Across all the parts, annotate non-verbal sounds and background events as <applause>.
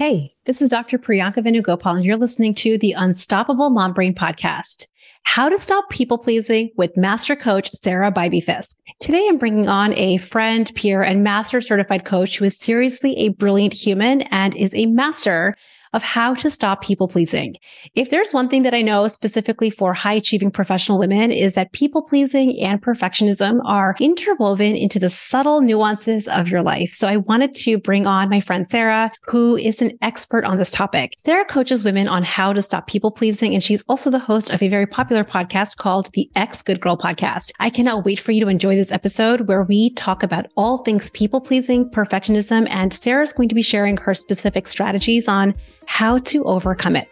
Hey, this is Dr. Priyanka Venugopal, and you're listening to the Unstoppable Mom Brain Podcast. How to stop people pleasing with Master Coach Sara Bybee Fisk. Today, I'm bringing on a friend, peer, and master certified coach who is seriously a brilliant human and is a master of how to stop people pleasing. If there's one thing that I know specifically for high achieving professional women is that people pleasing and perfectionism are interwoven into the subtle nuances of your life. So I wanted to bring on my friend Sara, who is an expert on this topic. Sara coaches women on how to stop people pleasing. And she's also the host of a very popular podcast called the Ex Good Girl podcast. I cannot wait for you to enjoy this episode where we talk about all things people pleasing, perfectionism, and Sara's going to be sharing her specific strategies on how to overcome it.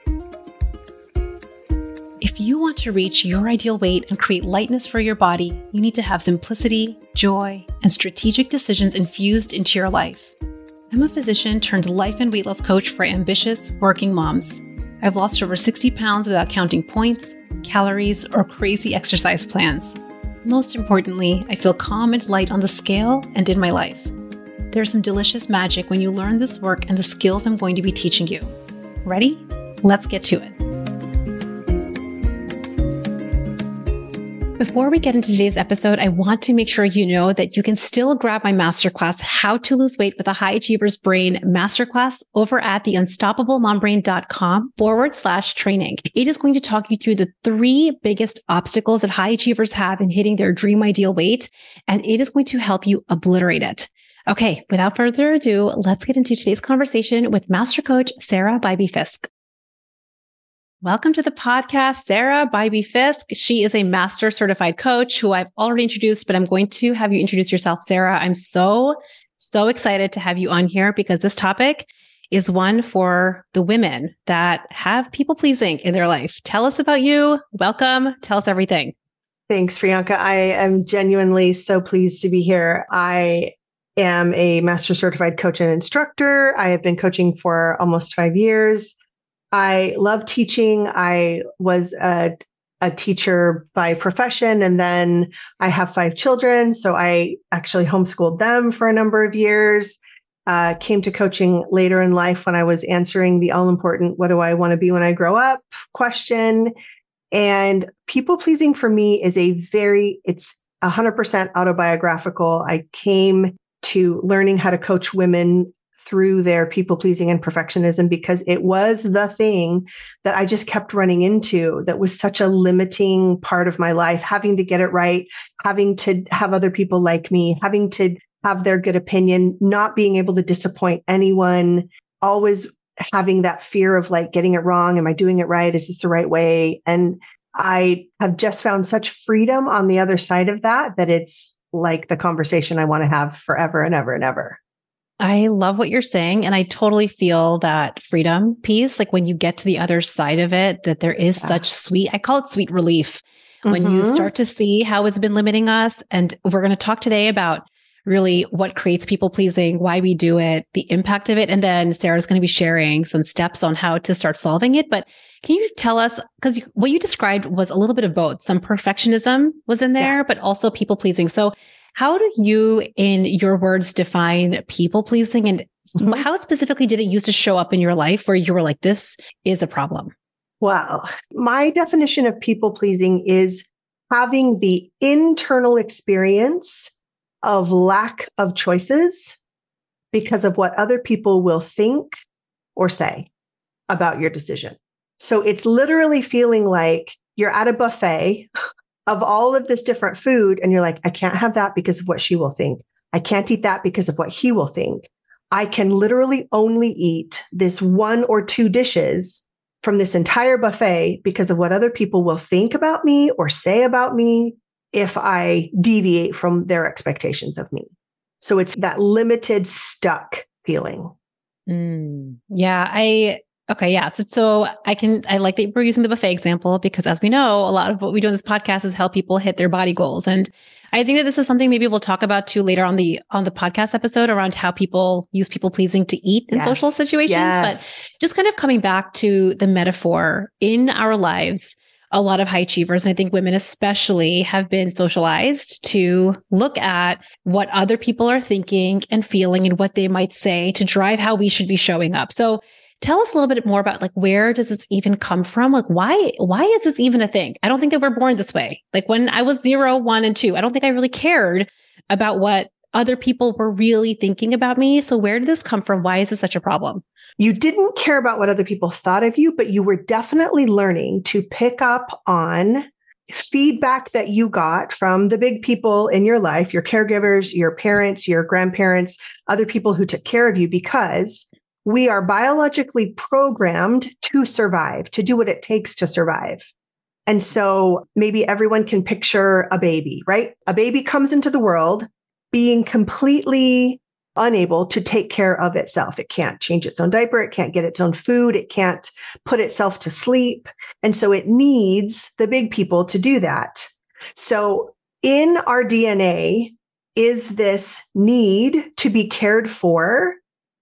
If you want to reach your ideal weight and create lightness for your body, you need to have simplicity, joy, and strategic decisions infused into your life. I'm a physician turned life and weight loss coach for ambitious working moms. I've lost over 60 pounds without counting points, calories, or crazy exercise plans. Most importantly, I feel calm and light on the scale and in my life. There's some delicious magic when you learn this work and the skills I'm going to be teaching you. Ready? Let's get to it. Before we get into today's episode, I want to make sure you know that you can still grab my masterclass, How to Lose Weight with a High Achiever's Brain masterclass over at the unstoppablemombrain.com forward slash training. It is going to talk you through the three biggest obstacles that high achievers have in hitting their dream ideal weight, and it is going to help you obliterate it. Okay, without further ado, let's get into today's conversation with Master Coach Sara Bybee Fisk. Welcome to the podcast, Sara Bybee Fisk. She is a master certified coach who I've already introduced, but I'm going to have you introduce yourself, Sara. I'm so, so excited to have you on here because this topic is one for the women that have people pleasing in their life. Tell us about you. Welcome. Tell us everything. Thanks, Priyanka. I am genuinely so pleased to be here. I am a master certified coach and instructor. I have been coaching for almost five years. I love teaching. I was a, a teacher by profession, and then I have five children. So I actually homeschooled them for a number of years. Uh, came to coaching later in life when I was answering the all important, what do I want to be when I grow up question. And people pleasing for me is a very, it's 100% autobiographical. I came to learning how to coach women through their people pleasing and perfectionism because it was the thing that I just kept running into that was such a limiting part of my life, having to get it right, having to have other people like me, having to have their good opinion, not being able to disappoint anyone, always having that fear of like getting it wrong. Am I doing it right? Is this the right way? And I have just found such freedom on the other side of that that it's like the conversation I want to have forever and ever and ever. I love what you're saying. And I totally feel that freedom piece. Like when you get to the other side of it, that there is yeah. such sweet, I call it sweet relief when mm-hmm. you start to see how it's been limiting us. And we're going to talk today about really what creates people pleasing, why we do it, the impact of it. And then Sara's going to be sharing some steps on how to start solving it. But can you tell us, because what you described was a little bit of both. Some perfectionism was in there, yeah. but also people pleasing. So how do you, in your words, define people pleasing and mm-hmm. how specifically did it used to show up in your life where you were like, this is a problem? Well, my definition of people pleasing is having the internal experience of lack of choices because of what other people will think or say about your decision. So it's literally feeling like you're at a buffet <laughs> of all of this different food and you're like, I can't have that because of what she will think. I can't eat that because of what he will think. I can literally only eat this one or two dishes from this entire buffet because of what other people will think about me or say about me if I deviate from their expectations of me. So it's that limited, stuck feeling. Mm, yeah, I Okay, yeah. So, so I can, I like that we're using the buffet example because as we know, a lot of what we do in this podcast is help people hit their body goals. And I think that this is something maybe we'll talk about too later on the, on the podcast episode around how people use people pleasing to eat in yes, social situations. Yes. But just kind of coming back to the metaphor in our lives a lot of high achievers, and I think women especially have been socialized to look at what other people are thinking and feeling and what they might say to drive how we should be showing up. So tell us a little bit more about like where does this even come from? Like why why is this even a thing? I don't think that we're born this way. Like when I was zero, one, and two, I don't think I really cared about what other people were really thinking about me. So where did this come from? Why is this such a problem? You didn't care about what other people thought of you, but you were definitely learning to pick up on feedback that you got from the big people in your life, your caregivers, your parents, your grandparents, other people who took care of you, because we are biologically programmed to survive, to do what it takes to survive. And so maybe everyone can picture a baby, right? A baby comes into the world being completely unable to take care of itself. It can't change its own diaper. It can't get its own food. It can't put itself to sleep. And so it needs the big people to do that. So in our DNA is this need to be cared for.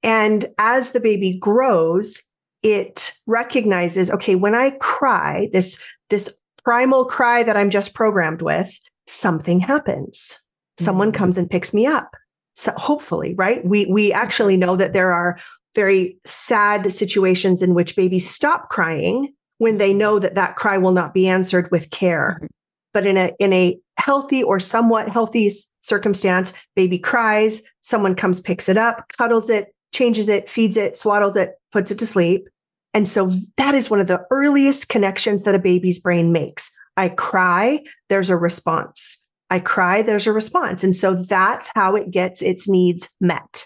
And as the baby grows, it recognizes, okay, when I cry, this, this primal cry that I'm just programmed with, something happens. Someone mm-hmm. comes and picks me up so hopefully, right? We we actually know that there are very sad situations in which babies stop crying when they know that that cry will not be answered with care. Mm-hmm. But in a in a healthy or somewhat healthy circumstance, baby cries, someone comes picks it up, cuddles it, changes it, feeds it, swaddles it, puts it to sleep. And so that is one of the earliest connections that a baby's brain makes. I cry, there's a response. I cry, there's a response. And so that's how it gets its needs met.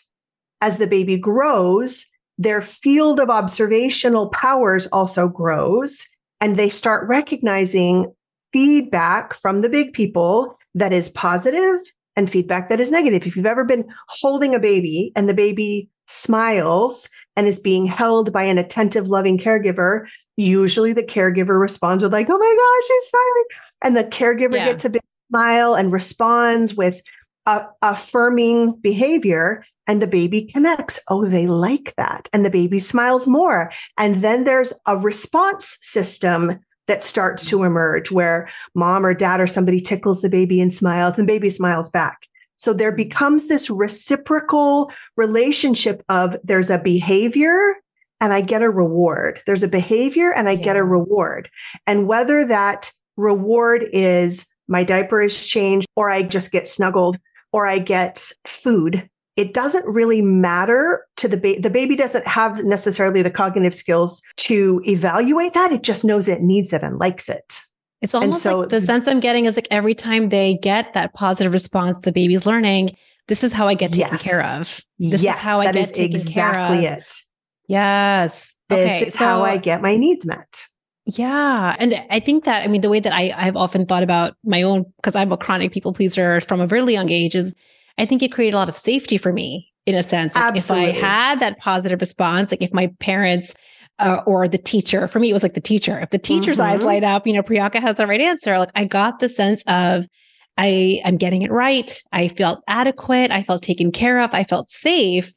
As the baby grows, their field of observational powers also grows and they start recognizing feedback from the big people that is positive and feedback that is negative. If you've ever been holding a baby and the baby smiles and is being held by an attentive, loving caregiver, usually the caregiver responds with like, "Oh my gosh, she's smiling," and the caregiver yeah. gets a bit smile and responds with a, affirming behavior and the baby connects. Oh, they like that. And the baby smiles more. And then there's a response system that starts to emerge where mom or dad or somebody tickles the baby and smiles and baby smiles back. So there becomes this reciprocal relationship of there's a behavior and I get a reward. There's a behavior and I yeah. get a reward. And whether that reward is my diaper is changed, or I just get snuggled, or I get food. It doesn't really matter to the baby. The baby doesn't have necessarily the cognitive skills to evaluate that. It just knows it needs it and likes it. It's almost so, like the sense I'm getting is like every time they get that positive response, the baby's learning, this is how I get taken yes. care of. This yes, is how I get taken exactly care of. it. Yes. This okay, is so, how I get my needs met. Yeah. And I think that, I mean, the way that I, I've often thought about my own, because I'm a chronic people pleaser from a really young age, is I think it created a lot of safety for me in a sense. Like Absolutely. If I had that positive response, like if my parents uh, or the teacher, for me, it was like the teacher. If the teacher's mm-hmm. eyes light up, you know, Priyanka has the right answer. Like I got the sense of, I am getting it right. I felt adequate. I felt taken care of. I felt safe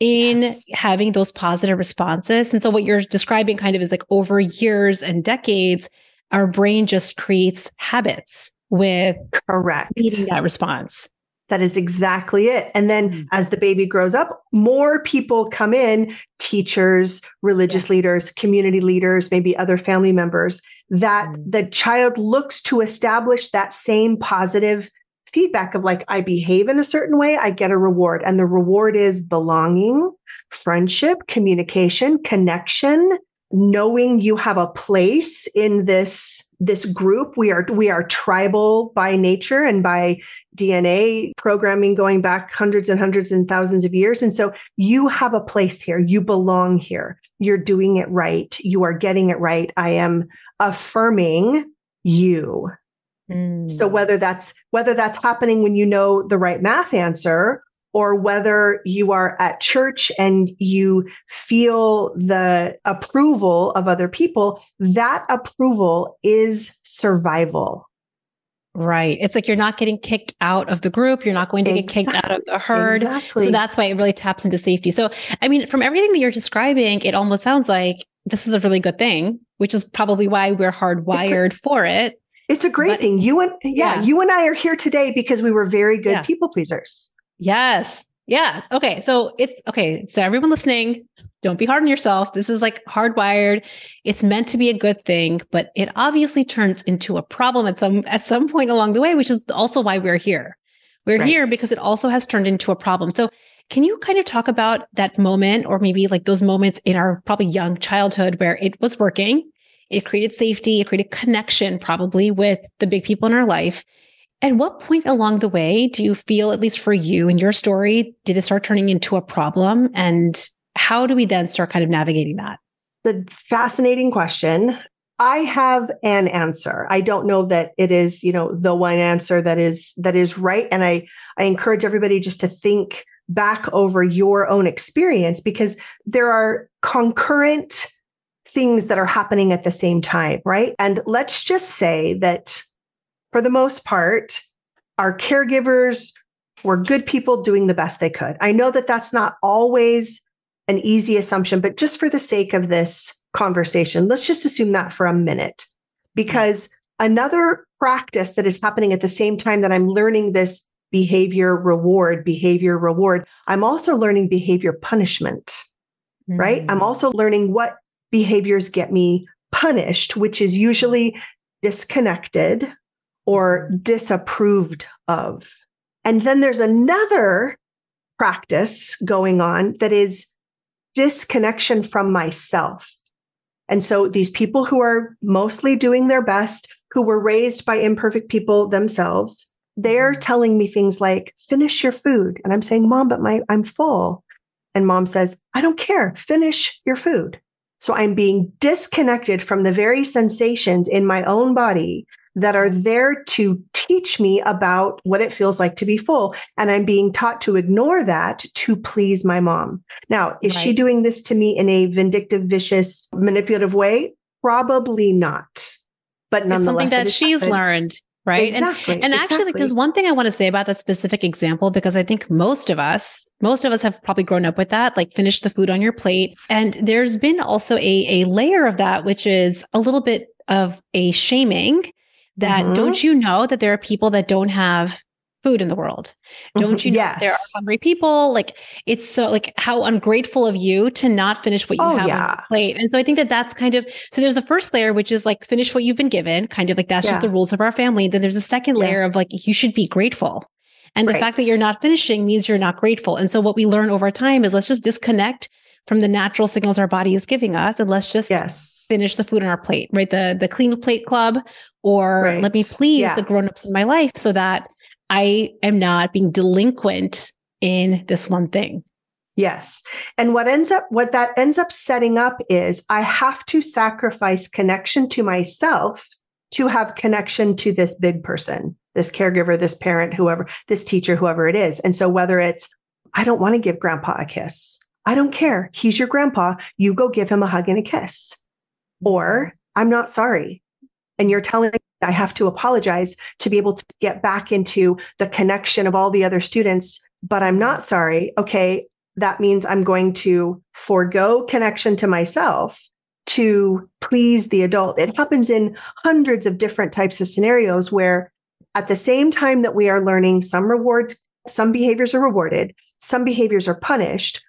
in yes. having those positive responses. And so what you're describing kind of is like over years and decades, our brain just creates habits with correct that response. That is exactly it. And then mm-hmm. as the baby grows up, more people come in teachers, religious yeah. leaders, community leaders, maybe other family members that mm-hmm. the child looks to establish that same positive feedback of like, I behave in a certain way, I get a reward. And the reward is belonging, friendship, communication, connection, knowing you have a place in this this group. We are we are tribal by nature and by dna programming going back hundreds and hundreds and thousands of years. And so you have a place here. You belong here. You're doing it right. You are getting it right. I am affirming you. Mm. so whether that's whether that's happening when you know the right math answer or whether you are at church and you feel the approval of other people, that approval is survival. Right. It's like you're not getting kicked out of the group. You're not going to exactly. get kicked out of the herd. Exactly. So that's why it really taps into safety. So, I mean, from everything that you're describing, it almost sounds like this is a really good thing which is probably why we're hardwired a, for it. It's a great but, thing. You and yeah, yeah, you and I are here today because we were very good yeah. people pleasers. Yes. Yes. Okay. So it's okay. So everyone listening, don't be hard on yourself. This is like hardwired. It's meant to be a good thing, but it obviously turns into a problem at some at some point along the way, which is also why we're here. We're right. here because it also has turned into a problem. So can you kind of talk about that moment or maybe like those moments in our probably young childhood where it was working? It created safety, it created connection probably with the big people in our life. At what point along the way do you feel, at least for you and your story, did it start turning into a problem? And how do we then start kind of navigating that? The fascinating question. I have an answer. I don't know that it is, you know, the one answer that is that is right. And I I encourage everybody just to think back over your own experience because there are concurrent things that are happening at the same time, right? And let's just say that for the most part, our caregivers were good people doing the best they could. I know that that's not always an easy assumption, but just for the sake of this conversation, let's just assume that for a minute. Because another practice that is happening at the same time that I'm learning this behavior reward, behavior reward, I'm also learning behavior punishment, mm-hmm. right? I'm mm. also learning what behaviors get me punished, which is usually disconnected or mm-hmm. disapproved of. And then there's another practice going on that is disconnection from myself. And so these people who are mostly doing their best, who were raised by imperfect people themselves, they're mm-hmm. telling me things like, finish your food. And I'm saying, mom, but my, I'm full. And mom says, I don't care. Finish your food. So I'm being disconnected from the very sensations in my own body that are mm-hmm. there to teach me about what it feels like to be full. And I'm being taught to ignore that to please my mom. Now, is right. she doing this to me in a vindictive, vicious, manipulative way? Probably not. But nonetheless, it's something that she's happened. learned. Right. Exactly. And, and exactly. actually, like, there's one thing I want to say about that specific example, because I think most of us, most of us have probably grown up with that, like finish the food on your plate. And there's been also a, a layer of that, which is a little bit of a shaming that mm-hmm. don't you know that there are people that don't have food in the world? Don't you know yes. there are hungry people? Like it's so like how ungrateful of you to not finish what you oh, have yeah. on your plate. And so I think that that's kind of so there's the first layer which is like finish what you've been given, kind of like that's yeah. just the rules of our family. Then there's a second layer yeah. of like you should be grateful. And right. the fact that you're not finishing means you're not grateful. And so what we learn over time is let's just disconnect from the natural signals our body is giving us and let's just yes. finish the food on our plate right the the clean plate club or right. let me please yeah. the grown-ups in my life so that i am not being delinquent in this one thing yes and what ends up what that ends up setting up is i have to sacrifice connection to myself to have connection to this big person this caregiver this parent whoever this teacher whoever it is and so whether it's i don't want to give grandpa a kiss I don't care. He's your grandpa. You go give him a hug and a kiss. Or I'm not sorry. And you're telling me I have to apologize to be able to get back into the connection of all the other students, but I'm not sorry. Okay. That means I'm going to forego connection to myself to please the adult. It happens in hundreds of different types of scenarios where at the same time that we are learning some rewards, some behaviors are rewarded, some behaviors are punished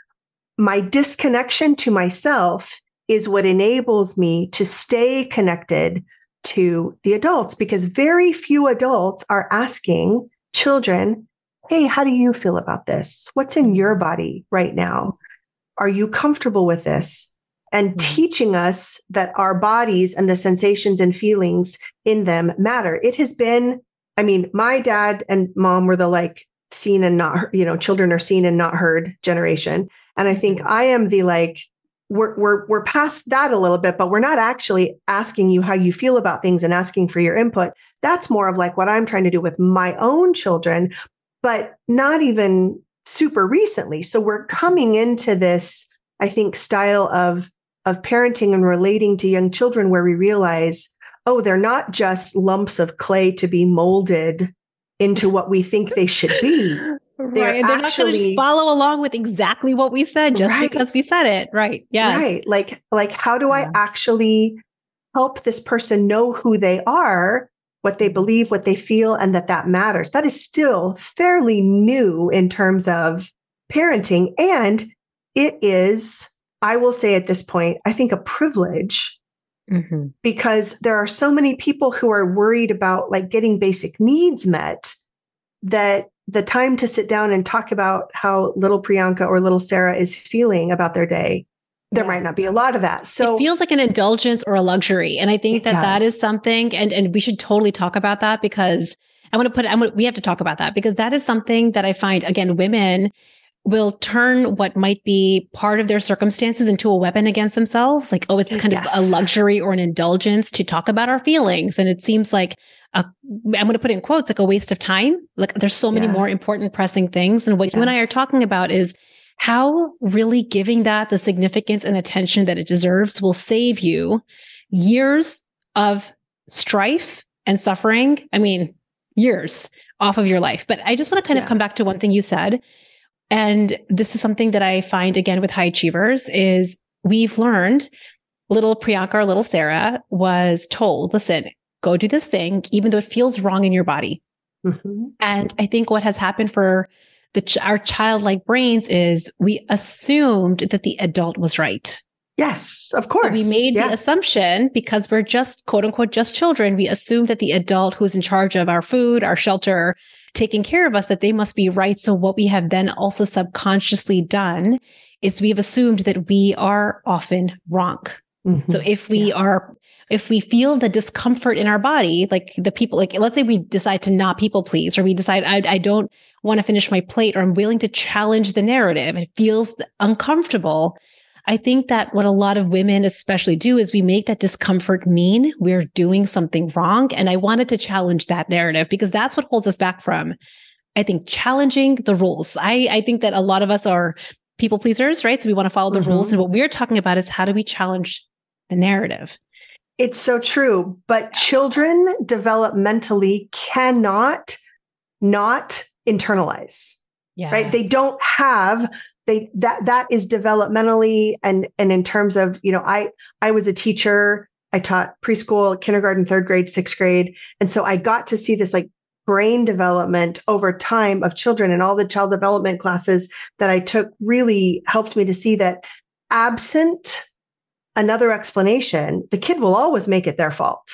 my disconnection to myself is what enables me to stay connected to the adults because very few adults are asking children, Hey, how do you feel about this? What's in your body right now? Are you comfortable with this? And mm-hmm. teaching us that our bodies and the sensations and feelings in them matter. It has been, I mean, my dad and mom were the like seen and not, you know, children are seen and not heard generation. And I think I am the like, we're, we're, we're past that a little bit, but we're not actually asking you how you feel about things and asking for your input. That's more of like what I'm trying to do with my own children, but not even super recently. So we're mm-hmm. coming into this, I think, style of, of parenting and relating to young children where we realize, oh, they're not just lumps of clay to be molded into what we think they should be. They're right. And they're actually, not going to just follow along with exactly what we said just right. because we said it. Right. Yeah. Right. Like, like how do yeah. I actually help this person know who they are, what they believe, what they feel, and that that matters. That is still fairly new in terms of parenting. And it is, I will say at this point, I think a privilege mm-hmm. because there are so many people who are worried about like getting basic needs met that the time to sit down and talk about how little Priyanka or little Sara is feeling about their day there yeah. might not be a lot of that. So it feels like an indulgence or a luxury. And I think that does. that is something, and, and we should totally talk about that because I want to put, I want, we have to talk about that because that is something that I find, again, women will turn what might be part of their circumstances into a weapon against themselves. Like, oh, it's kind yes. of a luxury or an indulgence to talk about our feelings. And it seems like a, I'm going to put in quotes, like a waste of time. Like there's so many yeah. more important pressing things. And what yeah. you and I are talking about is how really giving that the significance and attention that it deserves will save you years of strife and suffering. I mean, years off of your life. But I just want to kind yeah. of come back to one thing you said and this is something that I find again with high achievers is we've learned little Priyanka or little Sara was told, listen, go do this thing, even though it feels wrong in your body. Mm-hmm. And I think what has happened for the our childlike brains is we assumed that the adult was right. Yes, of course. So we made yeah. the assumption because we're just quote unquote just children. We assumed that the adult who's in charge of our food, our shelter, taking care of us, that they must be right. So what we have then also subconsciously done is we've assumed that we are often wrong. Mm-hmm. So if we yeah. are, if we feel the discomfort in our body, like the people, like let's say we decide to not people please, or we decide I, I don't want to finish my plate, or I'm willing to challenge the narrative. It feels uncomfortable I think that what a lot of women especially do is we make that discomfort mean we're doing something wrong. And I wanted to challenge that narrative because that's what holds us back from, I think, challenging the rules. I, I think that a lot of us are people pleasers, right? So we want to follow the mm-hmm. rules. And what we're talking about is how do we challenge the narrative? It's so true. But children developmentally cannot not internalize. Yes. Right. They don't have they that that is developmentally and and in terms of you know i i was a teacher i taught preschool kindergarten third grade sixth grade and so i got to see this like brain development over time of children and all the child development classes that i took really helped me to see that absent another explanation the kid will always make it their fault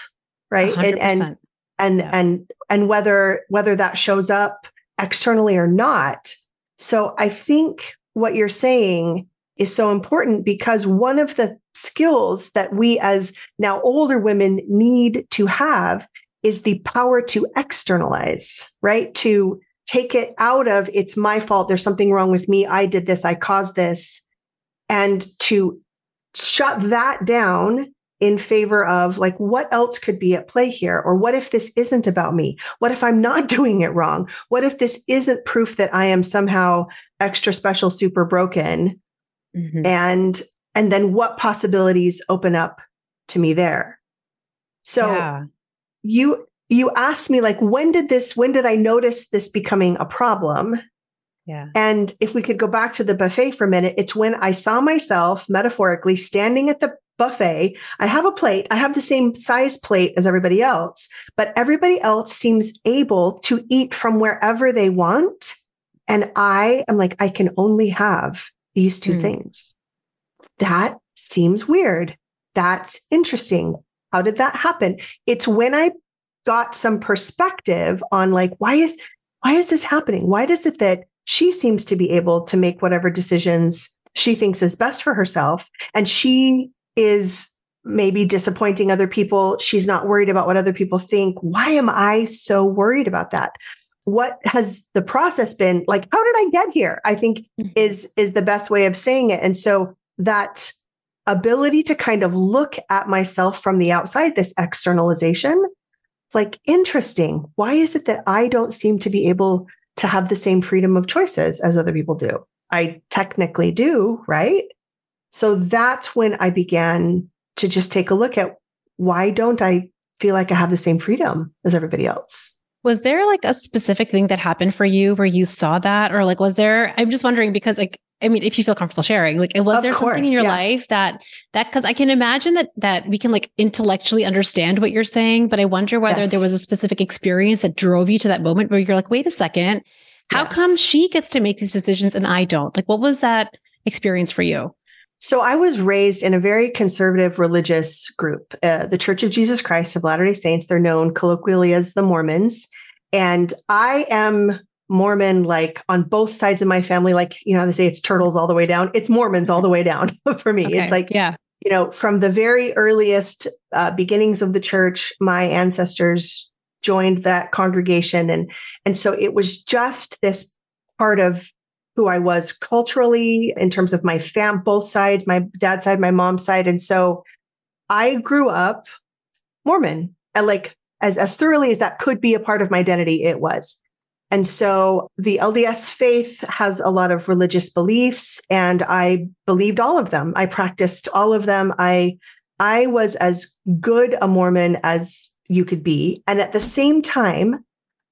right 100%. and and and, yeah. and and whether whether that shows up externally or not so i think what you're saying is so important because one of the skills that we as now older women need to have is the power to externalize, right? To take it out of it's my fault. There's something wrong with me. I did this. I caused this. And to shut that down in favor of like what else could be at play here or what if this isn't about me what if i'm not <laughs> doing it wrong what if this isn't proof that i am somehow extra special super broken mm-hmm. and and then what possibilities open up to me there so yeah. you you asked me like when did this when did i notice this becoming a problem yeah. And if we could go back to the buffet for a minute, it's when I saw myself metaphorically standing at the buffet. I have a plate. I have the same size plate as everybody else, but everybody else seems able to eat from wherever they want. And I am like, I can only have these two mm. things. That seems weird. That's interesting. How did that happen? It's when I got some perspective on like, why is, why is this happening? Why does it that she seems to be able to make whatever decisions she thinks is best for herself and she is maybe disappointing other people. She's not worried about what other people think. Why am I so worried about that? What has the process been like? How did I get here? I think mm-hmm. is is the best way of saying it. And so that ability to kind of look at myself from the outside, this externalization, it's like interesting. Why is it that I don't seem to be able to have the same freedom of choices as other people do? I technically do, right? So that's when I began to just take a look at why don't I feel like I have the same freedom as everybody else? Was there like a specific thing that happened for you where you saw that? Or like, was there, I'm just wondering because like, I mean, if you feel comfortable sharing, like, was Of there course, something in your yeah. life that that because I can imagine that that we can like intellectually understand what you're saying, but I wonder whether there was a specific experience that drove you to that moment where you're like, wait a second, how come she gets to make these decisions and I don't? Like, what was that experience for you? So I was raised in a very conservative religious group, uh, the Church of Jesus Christ of Latter day Saints. They're known colloquially as the Mormons. And I am Mormon, like on both sides of my family. Like, you know, they say it's turtles all the way down. It's Mormons all the way down <laughs> for me. Okay, It's like, yeah, you know, from the very earliest uh, beginnings of the church, my ancestors joined that congregation, and and so it was just this part of who I was culturally in terms of my fam, both sides, my dad's side, my mom's side, and so I grew up Mormon, and like as as thoroughly as that could be a part of my identity, it was. And so the LDS faith has a lot of religious beliefs and I believed all of them. I practiced all of them. I I was as good a Mormon as you could be. And at the same time,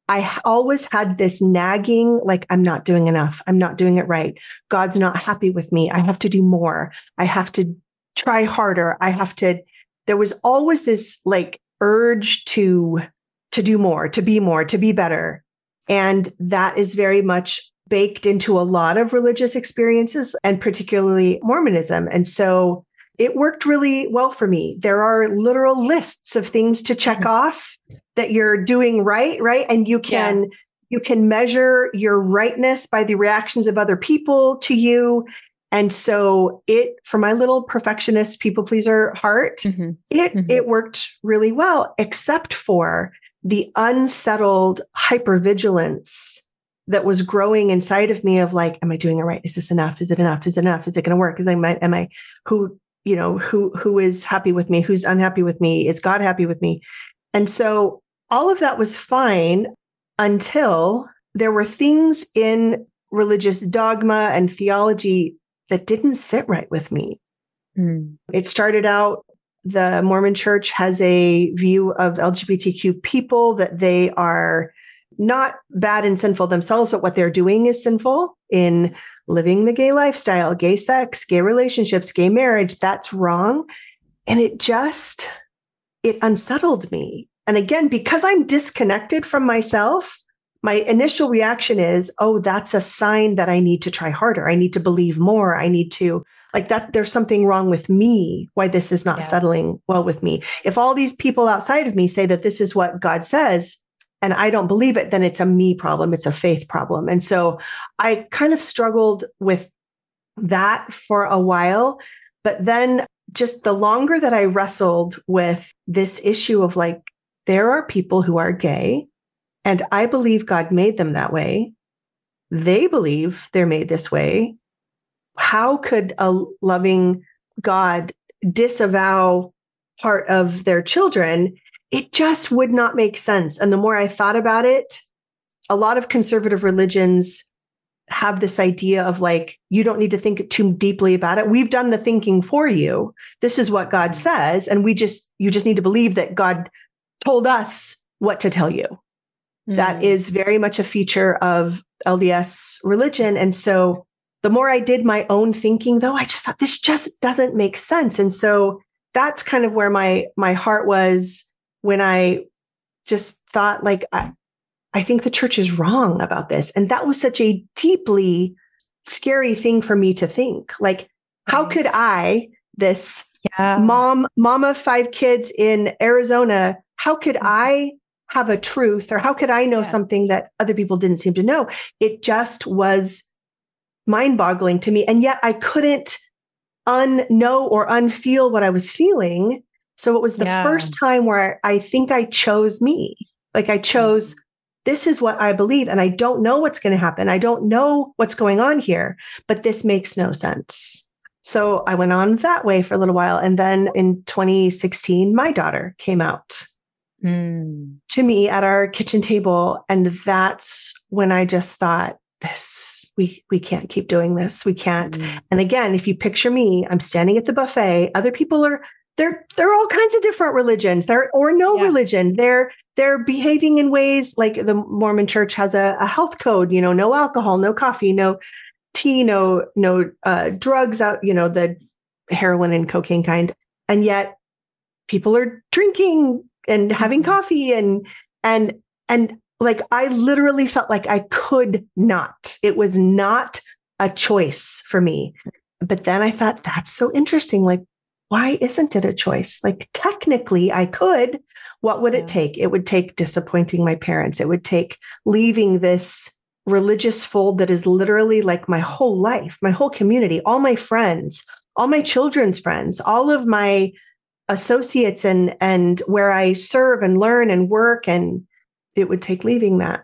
I always had this nagging like I'm not doing enough. I'm not doing it right. God's not happy with me. I have to do more. I have to try harder. I have to there was always this like urge to to do more, to be more, to be better. And that is very much baked into a lot of religious experiences and particularly Mormonism. And so it worked really well for me. There are literal lists of things to check mm. off that you're doing right, right? And you can you can measure your rightness by the reactions of other people to you. And so it for my little perfectionist people pleaser heart, Mhm. it Mhm. it worked really well except for the unsettled hypervigilance that was growing inside of me of like am i doing it right? Is this enough? Is it enough? Is it enough? Is it going to work? Is I, am I am i who you know who who is happy with me? Who's unhappy with me? Is god happy with me? And so all of that was fine until there were things in religious dogma and theology that didn't sit right with me Mm. it started out the Mormon church has a view of LGBTQ people that they are not bad and sinful themselves, but what they're doing is sinful in living the gay lifestyle, gay sex, gay relationships, gay marriage. That's wrong. And it just, it unsettled me. And again, because I'm disconnected from myself, my initial reaction is, oh, that's a sign that I need to try harder. I need to believe more. I need to like that there's something wrong with me why this is not Yeah. settling well with me if all these people outside of me say that this is what god says and i don't believe it then it's a me problem it's a faith problem and so i kind of struggled with that for a while but then just the longer that i wrestled with this issue of like there are people who are gay and i believe god made them that way they believe they're made this way how could a loving God disavow part of their children? It just would not make sense. And the more I thought about it, a lot of conservative religions have this idea of like, you don't need to think too deeply about it. We've done the thinking for you. This is what God says. And we just, you just need to believe that God told us what to tell you that Mm. is very much a feature of LDS religion. And so the more I did my own thinking, though, I just thought this just doesn't make sense. And so that's kind of where my my heart was when I just thought like I, I think the church is wrong about this. And that was such a deeply scary thing for me to think. Like, how could I, this yeah. mom, mom of five kids in Arizona, how could Mhm. I have a truth or how could I know Yeah. something that other people didn't seem to know? It just was mind boggling to me. And yet I couldn't unknow or unfeel what I was feeling. So it was the Yeah. first time where I think I chose me. Like I chose, this is what I believe. And I don't know what's going to happen. I don't know what's going on here, but this makes no sense. So I went on that way for a little while. And then in 2016, my daughter came out Mm. to me at our kitchen table. And that's when I just thought, this, we, we can't keep doing this. We can't. Mm. And again, if you picture me, I'm standing at the buffet. Other people are they're they're all kinds of different religions. They're or no Yeah. religion. They're they're behaving in ways like the Mormon church has a, a health code, you know, no alcohol, no coffee, no tea, no no uh, drugs out, you know, the heroin and cocaine kind. And yet people are drinking and having mm-hmm. coffee and and and like I literally felt like I could not. It was not a choice for me. But then I thought that's so interesting. Like, why isn't it a choice? Like, technically, I could. What would yeah. it take? It would take disappointing my parents. It would take leaving this religious fold that is literally like my whole life, my whole community, all my friends, all my children's friends, all of my associates and and where I serve and learn and work and it would take leaving that.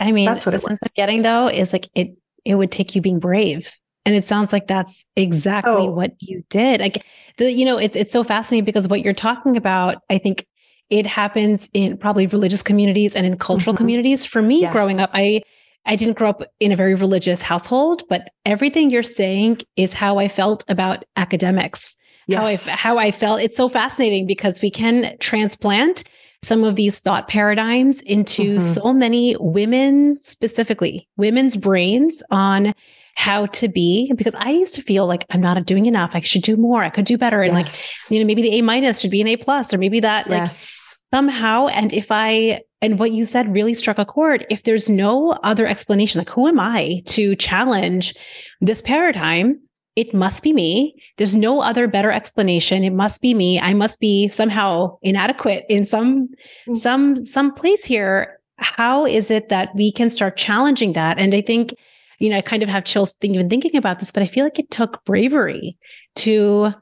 I mean, that's what the it was. I'm getting though is like it it would take you being brave. And it sounds like that's exactly oh. what you did. Like the, you know, it's it's so fascinating because what you're talking about, I think it happens in probably religious communities and in cultural mm-hmm. communities. For me, yes. growing up, I I didn't grow up in a very religious household, but everything you're saying is how I felt about academics. Yes. How I how I felt. It's so fascinating because we can transplant some of these thought paradigms into mm-hmm. so many women specifically women's brains on how to be because I used to feel like I'm not doing enough. I should do more. I could do better. And yes. like, you know, maybe the A minus should be an A plus or maybe that like yes. somehow. And if I, and what you said really struck a chord. If there's no other explanation, like who am I to challenge this paradigm? It must be me. There's no other better explanation. It must be me. I must be somehow inadequate in some mm. some some place here. How is it that we can start challenging that? And I think, you know, I kind of have chills even thinking about this, but I feel like it took bravery to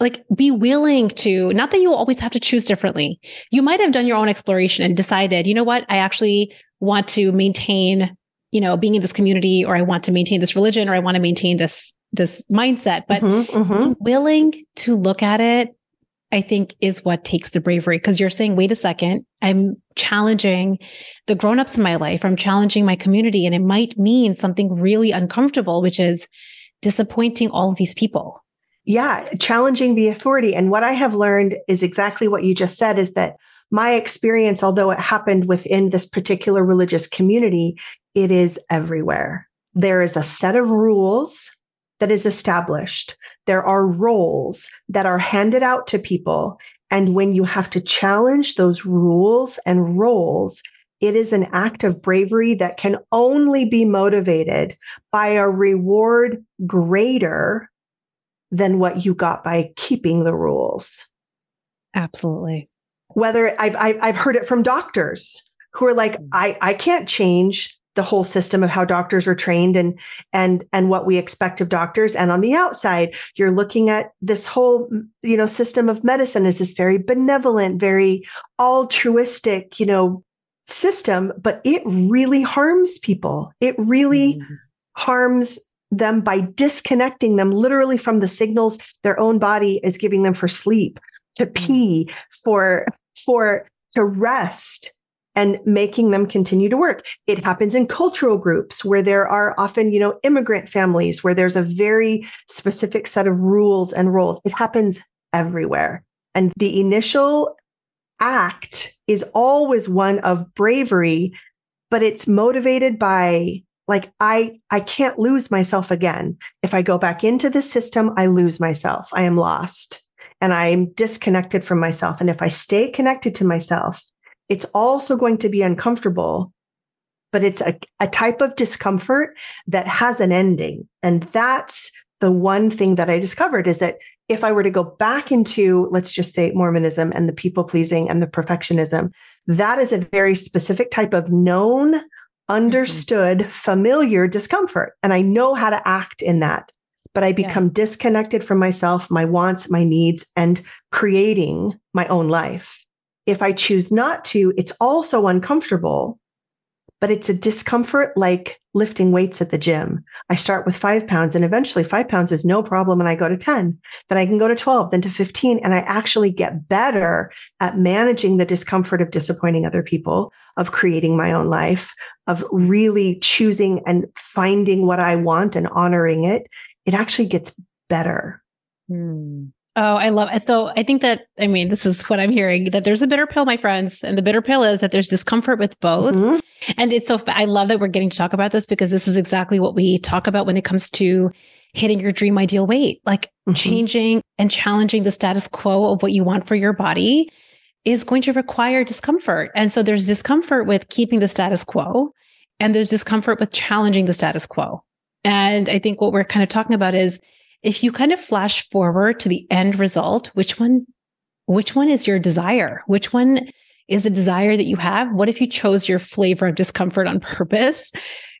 like be willing to not that you always have to choose differently. You might have done your own exploration and decided, you know what, I actually want to maintain you know, being in this community or I want to maintain this religion or I want to maintain this this mindset, but mm-hmm, mm-hmm. willing to look at it, I think is what takes the bravery. Cause you're saying, wait a second, I'm challenging the grown-ups in my life. I'm challenging my community and it might mean something really uncomfortable, which is disappointing all of these people. Yeah. Challenging the authority. And what I have learned is exactly what you just said is that my experience, although it happened within this particular religious community, it is everywhere. There is a set of rules that is established. There are roles that are handed out to people. And when you have to challenge those rules and roles, it is an act of bravery that can only be motivated by a reward greater than what you got by keeping the rules. Absolutely. Whether I've, I've, I've heard it from doctors who are like, mm. I, I can't change the whole system of how doctors are trained and and and what we expect of doctors and on the outside you're looking at this whole you know system of medicine is this very benevolent very altruistic you know system but it really harms people it really mm-hmm. harms them by disconnecting them literally from the signals their own body is giving them for sleep to mm. pee for for to rest and making them continue to work. It happens in cultural groups where there are often, you know, immigrant families where there's a very specific set of rules and roles. It happens everywhere. And the initial act is always one of bravery, but it's motivated by like I I can't lose myself again. If I go back into the system, I lose myself. I am lost and I am disconnected from myself. And if I stay connected to myself, it's also going to be uncomfortable, but it's a, a type of discomfort that has an ending. And that's the one thing that I discovered is that if I were to go back into, let's just say Mormonism and the people pleasing and the perfectionism, that is a very specific type of known, understood, mm-hmm. familiar discomfort. And I know how to act in that. But I become yeah. disconnected from myself, my wants, my needs, and creating my own life. If I choose not to, it's also uncomfortable, but it's a discomfort like lifting weights at the gym. I start with five pounds and eventually five pounds is no problem. And I go to 10, then I can go to 12, then to 15. And I actually get better at managing the discomfort of disappointing other people, of creating my own life, of really choosing and finding what I want and honoring it. It actually gets better. Hmm. Oh, I love it. So I think that, I mean, this is what I'm hearing that there's a bitter pill, my friends. And the bitter pill is that there's discomfort with both. Mm-hmm. And it's so, I love that we're getting to talk about this because this is exactly what we talk about when it comes to hitting your dream ideal weight, like mm-hmm. changing and challenging the status quo of what you want for your body is going to require discomfort. And so there's discomfort with keeping the status quo and there's discomfort with challenging the status quo. And I think what we're kind of talking about is if you kind of flash forward to the end result, which one, which one is your desire? Which one is the desire that you have? What if you chose your flavor of discomfort on purpose?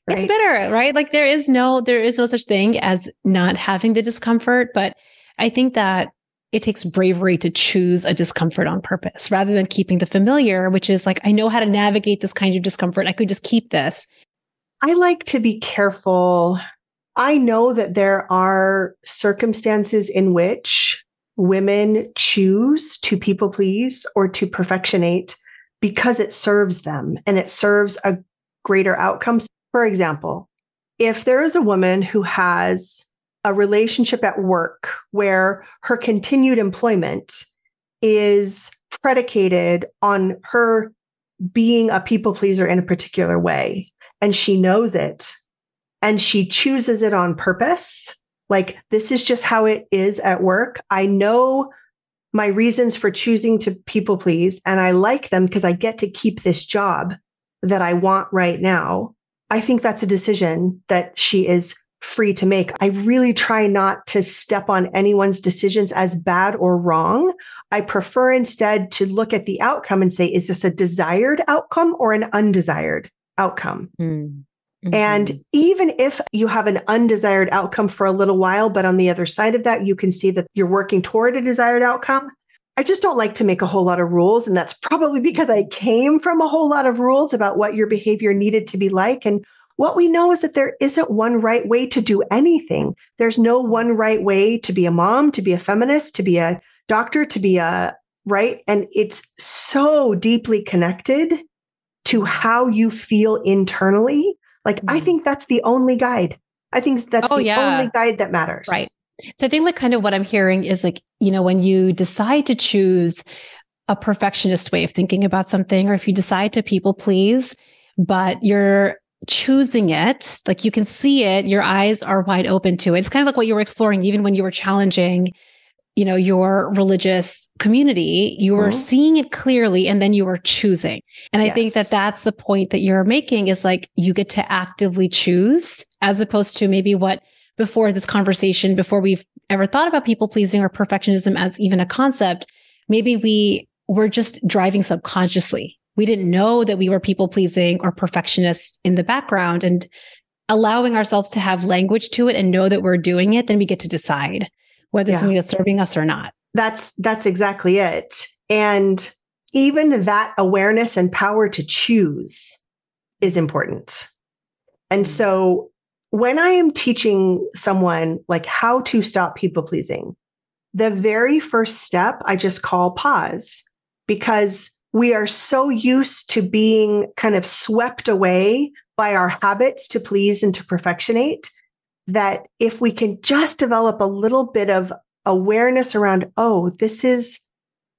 Right. It's bitter, right? Like there is no, there is no such thing as not having the discomfort. But I think that it takes bravery to choose a discomfort on purpose rather than keeping the familiar, which is like, I know how to navigate this kind of discomfort. I could just keep this. I like to be careful I know that there are circumstances in which women choose to people please or to perfectionate because it serves them and it serves a greater outcome. For example, if there is a woman who has a relationship at work where her continued employment is predicated on her being a people pleaser in a particular way, and she knows it, and she chooses it on purpose. Like, this is just how it is at work. I know my reasons for choosing to people please, and I like them because I get to keep this job that I want right now. I think that's a decision that she is free to make. I really try not to step on anyone's decisions as bad or wrong. I prefer instead to look at the outcome and say, is this a desired outcome or an undesired outcome? Mm. Mm-hmm. And even if you have an undesired outcome for a little while, but on the other side of that, you can see that you're working toward a desired outcome. I just don't like to make a whole lot of rules. And that's <laughs> probably because I came from a whole lot of rules about what your behavior needed to be like. And what we know is that there isn't one right way to do anything. There's no one right way to be a mom, to be a feminist, to be a doctor, to be a right. And it's so deeply connected to how you feel internally like, mm-hmm. I think that's the only guide. I think that's oh, the yeah. only guide that matters. Right. So I think like kind of what I'm hearing is like, you know, when you decide to choose a perfectionist way of thinking about something, or if you decide to people please, but you're choosing it, like you can see it, your eyes are wide open to it. It's kind of like what you were exploring, even when you were challenging you know your religious community you were mm-hmm. seeing it clearly and then you were choosing and yes. i think that that's the point that you're making is like you get to actively choose as opposed to maybe what before this conversation before we've ever thought about people pleasing or perfectionism as even a concept maybe we were just driving subconsciously we didn't know that we were people pleasing or perfectionists in the background and allowing ourselves to have language to it and know that we're doing it then we get to decide whether yeah. something that's serving us or not. That's that's exactly it. And even that awareness and power to choose is important. And mm-hmm. so when I am teaching someone like how to stop people pleasing, the very first step I just call pause because we are so used to being kind of swept away by our habits to please and to perfectionate that if we can just develop a little bit of awareness around, oh, this is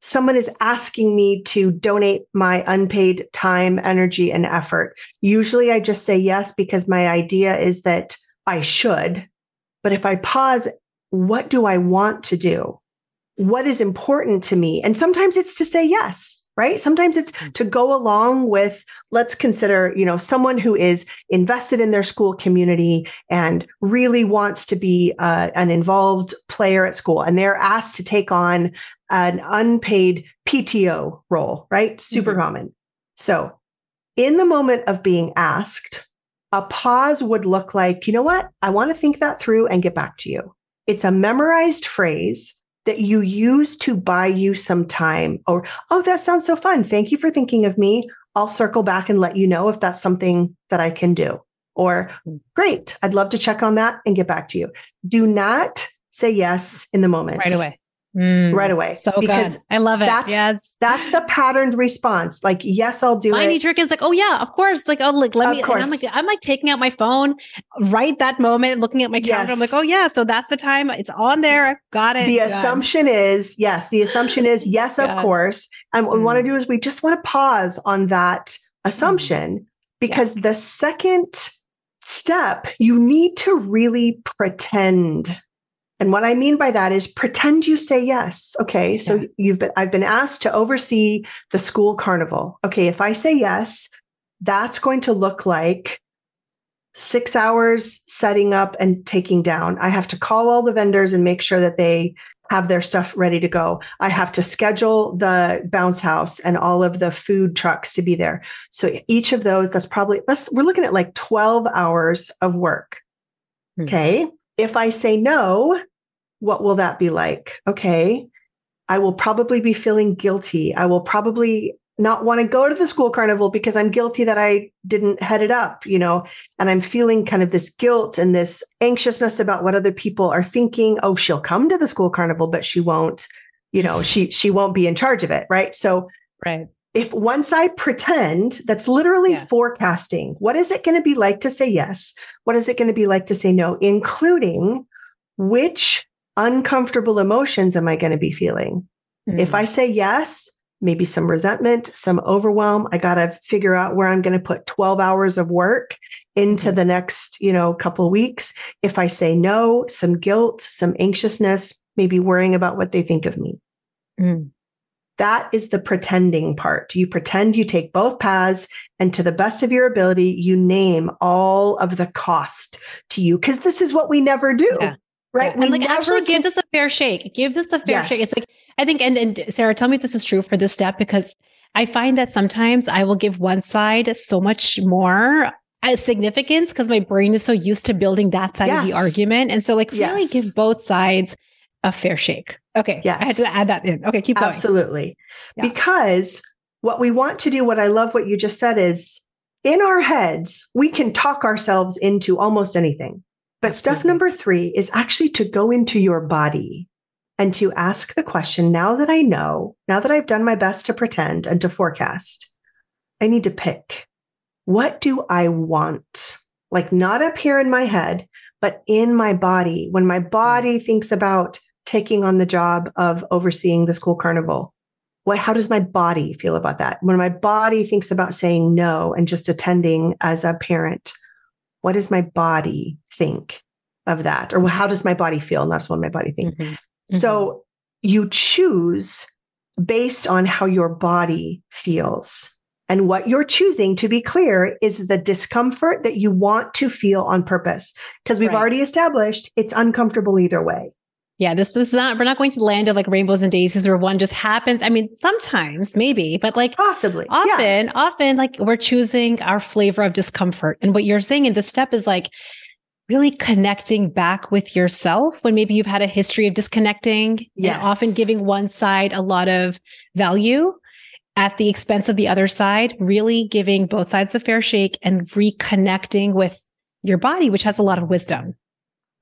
someone is asking me to donate my unpaid time, energy, and effort. Usually I just say yes because my idea is that I should. But if I pause, what do I want to do? What is important to me. And sometimes it's to say yes, right? Sometimes it's mm. to go along with, let's consider, you know, someone who is invested in their school community and really wants to be uh, an involved player at school. And they're asked to take on an unpaid PTO role, right? Super mm-hmm. common. So in the moment of being asked, a pause would look like, you know what? I want to think that through and get back to you. It's a memorized phrase that you use to buy you some time or, oh, that sounds so fun. Thank you for thinking of me. I'll circle back and let you know if that's something that I can do. Or, hmm. great, I'd love to check on that and get back to you. Do not say yes in the moment. Right away. Mm, right away. So because good. I love it. That's, yes. that's the patterned response. Like, yes, I'll do my it. My knee jerk is like, oh yeah, of course. Like, oh, like let of me. Course. I'm like, I'm like taking out my phone right that moment, looking at my calendar. Yes. I'm like, oh yeah, so that's the time. It's on there. I've got it. The done. assumption is yes. The assumption is yes, of course. And what mm. we want to do is we just want to pause on that mm. assumption mm. because the second step, you need to really pretend. And what I mean by that is pretend you say yes. Okay. So yeah. you've been, I've been asked to oversee the school carnival. Okay. If I say yes, that's going to look like six hours setting up and taking down. I have to call all the vendors and make sure that they have their stuff ready to go. I have to schedule the bounce house and all of the food trucks to be there. So each of those, that's probably, let's, we're looking at like 12 hours of work. Mm-hmm. Okay. If I say no, what will that be like? Okay. I will probably be feeling guilty. I will probably not want to go to the school carnival because I'm guilty that I didn't head it up, you know, and I'm feeling kind of this guilt and this anxiousness about what other people are thinking. Oh, she'll come to the school carnival, but she won't, you know, she she won't be in charge of it, right? So right. If once I pretend, that's literally yeah. forecasting. What is it going to be like to say yes? What is it going to be like to say no, including which uncomfortable emotions am I going to be feeling? Mm-hmm. If I say yes, maybe some resentment, some overwhelm. I got to figure out where I'm going to put 12 hours of work into mm-hmm. the next, you know, couple weeks. If I say no, some guilt, some anxiousness, maybe worrying about what they think of me. Mm. That is the pretending part. You pretend you take both paths and to the best of your ability, you name all of the cost to you because this is what we never do. Yeah. Right. Yeah. We and like actually give this a fair shake. Give this a fair yes. shake. It's like I think, and, and Sara, tell me if this is true for this step because I find that sometimes I will give one side so much more uh, significance because my brain is so used to building that side yes. of the argument. And so, like, really yes. give both sides a fair shake. Okay. Yes. I had to add that in. Okay. Keep going. Absolutely. Yeah. Because what we want to do, what I love what you just said is in our heads, we can talk ourselves into almost anything. But Absolutely. step number three is actually to go into your body and to ask the question now that I know, now that I've done my best to pretend and to forecast, I need to pick what do I want? Like not up here in my head, but in my body. When my mm. body thinks about taking on the job of overseeing the school carnival, what, how does my body feel about that? When my body thinks about saying no and just attending as a parent, what does my body think of that? Or how does my body feel? And that's what my body thinks. Mm-hmm. Mm-hmm. So you choose based on how your body feels. And what you're choosing, to be clear, is the discomfort that you want to feel on purpose. Because we've right. already established it's uncomfortable either way. Yeah, this, this is not, we're not going to land at like rainbows and daisies where one just happens. I mean, sometimes maybe, but like possibly often, yeah. often like we're choosing our flavor of discomfort. And what you're saying in this step is like, really connecting back with yourself when maybe you've had a history of disconnecting yes. and often giving one side a lot of value at the expense of the other side, really giving both sides a fair shake and reconnecting with your body, which has a lot of wisdom.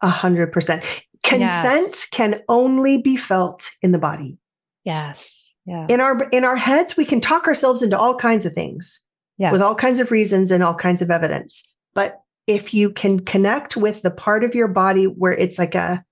A hundred percent. Consent yes. can only be felt in the body. Yes. Yeah. In our in our heads, we can talk ourselves into all kinds of things yeah. with all kinds of reasons and all kinds of evidence. But if you can connect with the part of your body where it's like a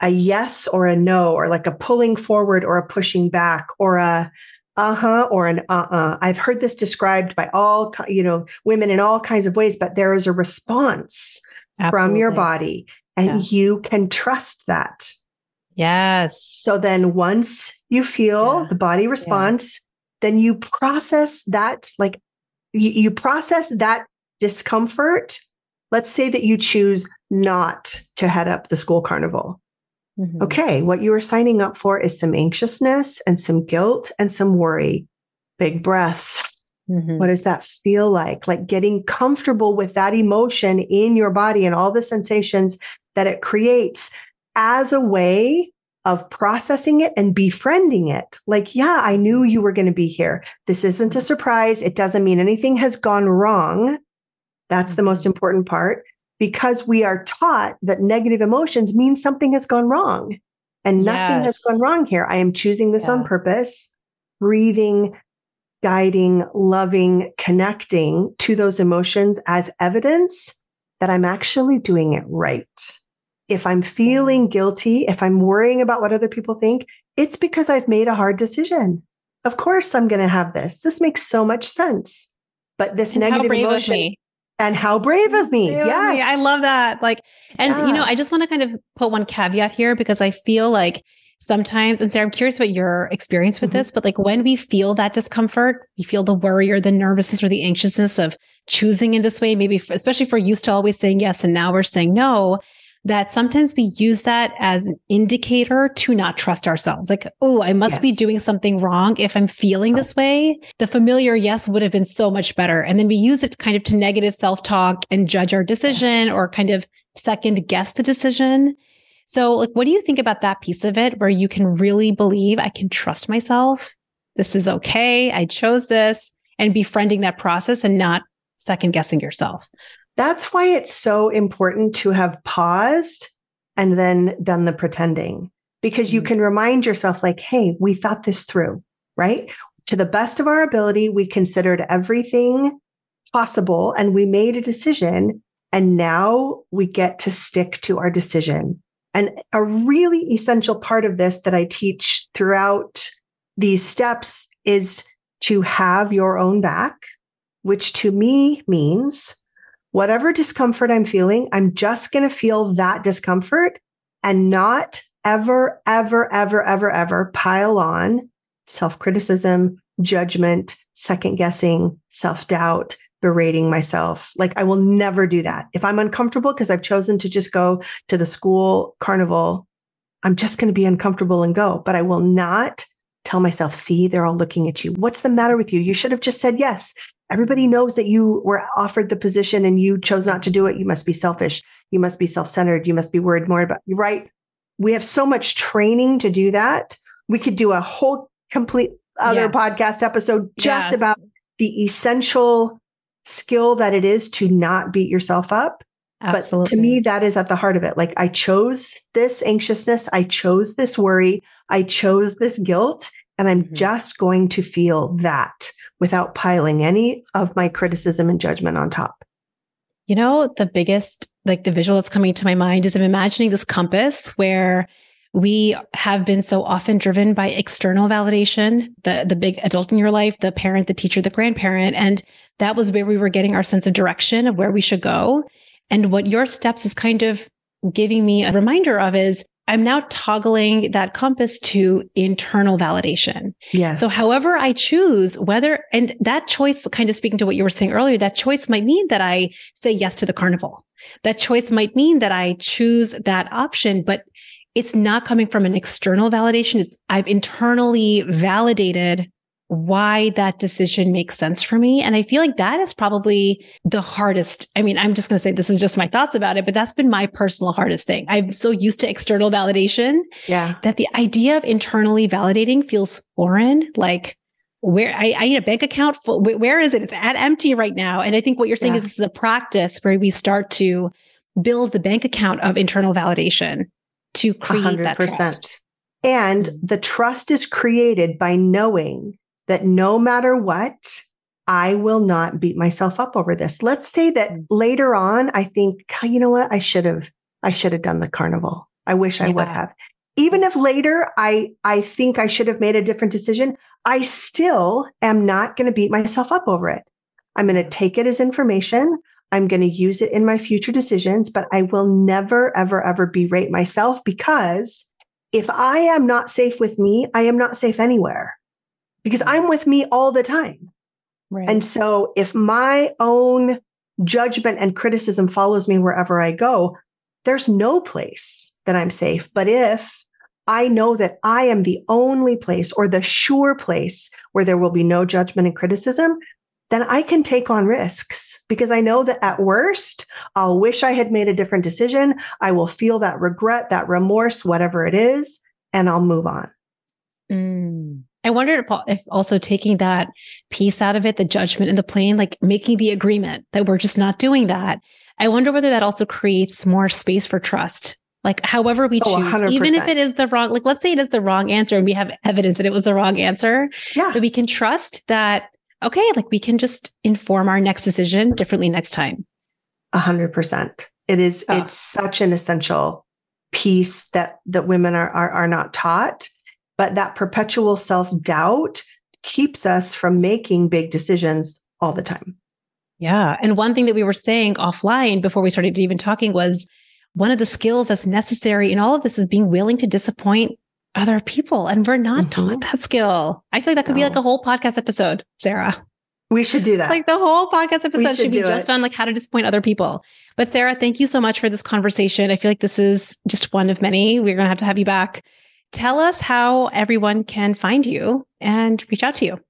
a yes or a no or like a pulling forward or a pushing back or a uh-huh or an uh-uh i've heard this described by all you know women in all kinds of ways but there is a response Absolutely. from your body and yeah. you can trust that yes so then once you feel yeah. the body response yeah. then you process that like you, you process that discomfort Let's say that you choose not to head up the school carnival. Mm-hmm. Okay, what you are signing up for is some anxiousness and some guilt and some worry. Big breaths. Mm-hmm. What does that feel like? Like getting comfortable with that emotion in your body and all the sensations that it creates as a way of processing it and befriending it. Like, yeah, I knew you were going to be here. This isn't a surprise. It doesn't mean anything has gone wrong. That's the most mm-hmm. important part because we are taught that negative emotions mean something has gone wrong. And nothing yes. has gone wrong here. I am choosing this yeah. on purpose, breathing, guiding, loving, connecting to those emotions as evidence that I'm actually doing it right. If I'm feeling guilty, if I'm worrying about what other people think, it's because I've made a hard decision. Of course, I'm going to have this. This makes so much sense. But this and negative emotion. And how brave of me. Brave yes. Of me. I love that. Like, and yeah. you know, I just want to kind of put one caveat here because I feel like sometimes, and Sara, I'm curious about your experience with mm-hmm. this, but like when we feel that discomfort, we feel the worry or the nervousness or the anxiousness of choosing in this way, maybe especially for used to always saying yes and now we're saying no that sometimes we use that as an indicator to not trust ourselves. Like, oh, I must yes. be doing something wrong if I'm feeling this way. The familiar yes would have been so much better. And then we use it kind of to negative self talk and judge our decision yes. or kind of second guess the decision. So, like, what do you think about that piece of it where you can really believe I can trust myself? This is okay. I chose this and befriending that process and not second guessing yourself. That's why it's so important to have paused and then done the pretending because you mm-hmm. can remind yourself, like, hey, we thought this through, right? To the best of our ability, we considered everything possible and we made a decision. And now we get to stick to our decision. And a really essential part of this that I teach throughout these steps is to have your own back, which to me means whatever discomfort I'm feeling, I'm just going to feel that discomfort and not ever, ever, ever, ever, ever pile on self criticism, judgment, second guessing, self doubt, berating myself. Like I will never do that. If I'm uncomfortable because I've chosen to just go to the school carnival, I'm just going to be uncomfortable and go, but I will not tell myself, see, they're all looking at you. What's the matter with you? You should have just said yes. Everybody knows that you were offered the position and you chose not to do it. You must be selfish. You must be self centered. You must be worried more about you, right? We have so much training to do that. We could do a whole complete other yeah. podcast episode just yes. about the essential skill that it is to not beat yourself up. Absolutely. But to me, that is at the heart of it. Like I chose this anxiousness. I chose this worry. I chose this guilt and I'm mm-hmm. just going to feel that without piling any of my criticism and judgment on top. You know, the biggest, like the visual that's coming to my mind is I'm imagining this compass where we have been so often driven by external validation, the, the big adult in your life, the parent, the teacher, the grandparent. And that was where we were getting our sense of direction of where we should go. And what your steps is kind of giving me a reminder of is I'm now toggling that compass to internal validation. Yes. So however I choose whether, and that choice kind of speaking to what you were saying earlier, that choice might mean that I say yes to the carnival. That choice might mean that I choose that option, but it's not coming from an external validation. It's I've internally validated why that decision makes sense for me. And I feel like that is probably the hardest. I mean, I'm just going to say this is just my thoughts about it, but that's been my personal hardest thing. I'm so used to external validation yeah. that the idea of internally validating feels foreign. Like, where I, I need a bank account. For, where is it? It's at empty right now. And I think what you're saying yeah. is this is a practice where we start to build the bank account of internal validation to create 100%. that trust. And mm-hmm. the trust is created by knowing that no matter what, I will not beat myself up over this. Let's say that mm. later on, I think, you know what? I should have, I should have done the carnival. I wish I yeah. would have. Even if later I, I think I should have made a different decision, I still am not going to beat myself up over it. I'm going to take it as information. I'm going to use it in my future decisions, but I will never, ever, ever berate myself because if I am not safe with me, I am not safe anywhere because I'm with me all the time. Right. And so if my own judgment and criticism follows me wherever I go, there's no place that I'm safe. But if I know that I am the only place or the sure place where there will be no judgment and criticism, then I can take on risks because I know that at worst, I'll wish I had made a different decision. I will feel that regret, that remorse, whatever it is, and I'll move on. Mm. I wondered if, also taking that piece out of it, the judgment and the plane, like making the agreement that we're just not doing that. I wonder whether that also creates more space for trust Like however we Oh, choose, even if it is the wrong, like let's say it is the wrong answer and we have evidence that it was the wrong answer, Yeah. that we can trust that, okay, like we can just inform our next decision differently next time. A hundred percent. It is. Oh. It's such an essential piece that that women are are, are not taught, but that perpetual self doubt keeps us from making big decisions all the time. Yeah. And one thing that we were saying offline before we started even talking was one of the skills that's necessary in all of this is being willing to disappoint other people. And we're not taught Mhm. that skill. I feel like that could be like a whole podcast episode, Sara. We should do that. Like the whole podcast episode should should be just it. on like how to disappoint other people. But Sara, thank you so much for this conversation. I feel like this is just one of many. We're going to have to have you back. Tell us how everyone can find you and reach out to you.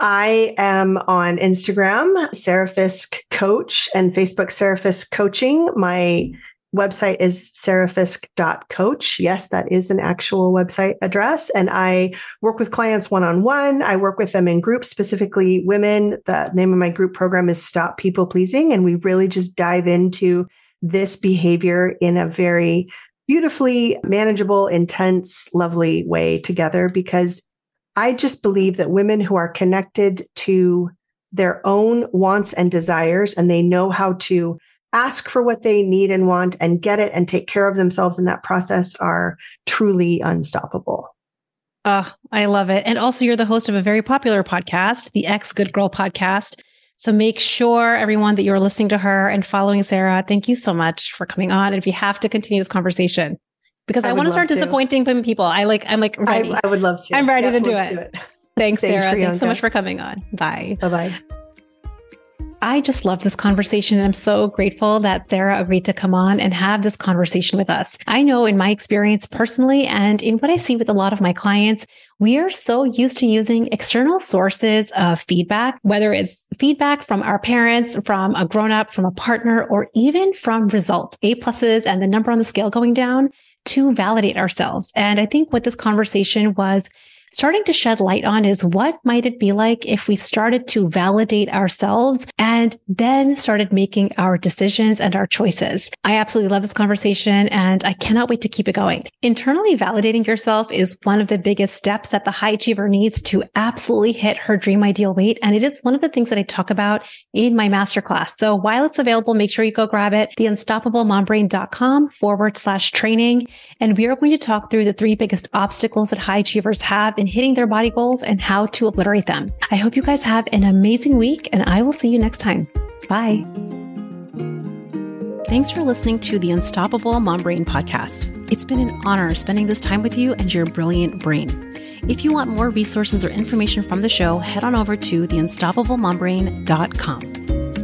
I am on Instagram, Sara Fisk Coach, and Facebook, Sara Fisk Coaching. My website is sarafisk.coach. Yes, that is an actual website address. And I work with clients one on one. I work with them in groups, specifically women. The name of my group program is Stop People Pleasing. And we really just dive into this behavior in a very beautifully manageable, intense, lovely way together because I just believe that women who are connected to their own wants and desires and they know how to ask for what they need and want and get it and take care of themselves in that process are truly unstoppable. Oh, I love it. And also, you're the host of a very popular podcast, the Ex Good Girl podcast. So make sure, everyone, that you're listening to her and following Sara. Thank you so much for coming on. And if you have to continue this conversation, because I, I want to start disappointing people. I like, I'm like ready. I, I would love to. I'm ready to do let's it. Thanks, Thanks, Sara. Thanks so much for coming on. Bye. Bye bye. I just love this conversation. And I'm so grateful that Sara agreed to come on and have this conversation with us. I know in my experience personally and in what I see with a lot of my clients, we are so used to using external sources of feedback, whether it's feedback from our parents, from a grown up, from a partner, or even from results, A pluses and the number on the scale going down to validate ourselves. And I think what this conversation was starting to shed light on is what might it be like if we started to validate ourselves and then started making our decisions and our choices. I absolutely love this conversation and I cannot wait to keep it going. Internally validating yourself is one of the biggest steps that the high achiever needs to absolutely hit her dream ideal weight. And it is one of the things that I talk about in my masterclass. So while it's available, make sure you go grab it, theunstoppablemombrain.com forward slash training. And we are going to talk through the three biggest obstacles that high achievers have in hitting their body goals and how to obliterate them. I hope you guys have an amazing week and I will see you next time. Bye. Thanks for listening to the Unstoppable Mom Brain podcast. It's been an honor spending this time with you and your brilliant brain. If you want more resources or information from the show, head on over to theunstoppablemombrain.com.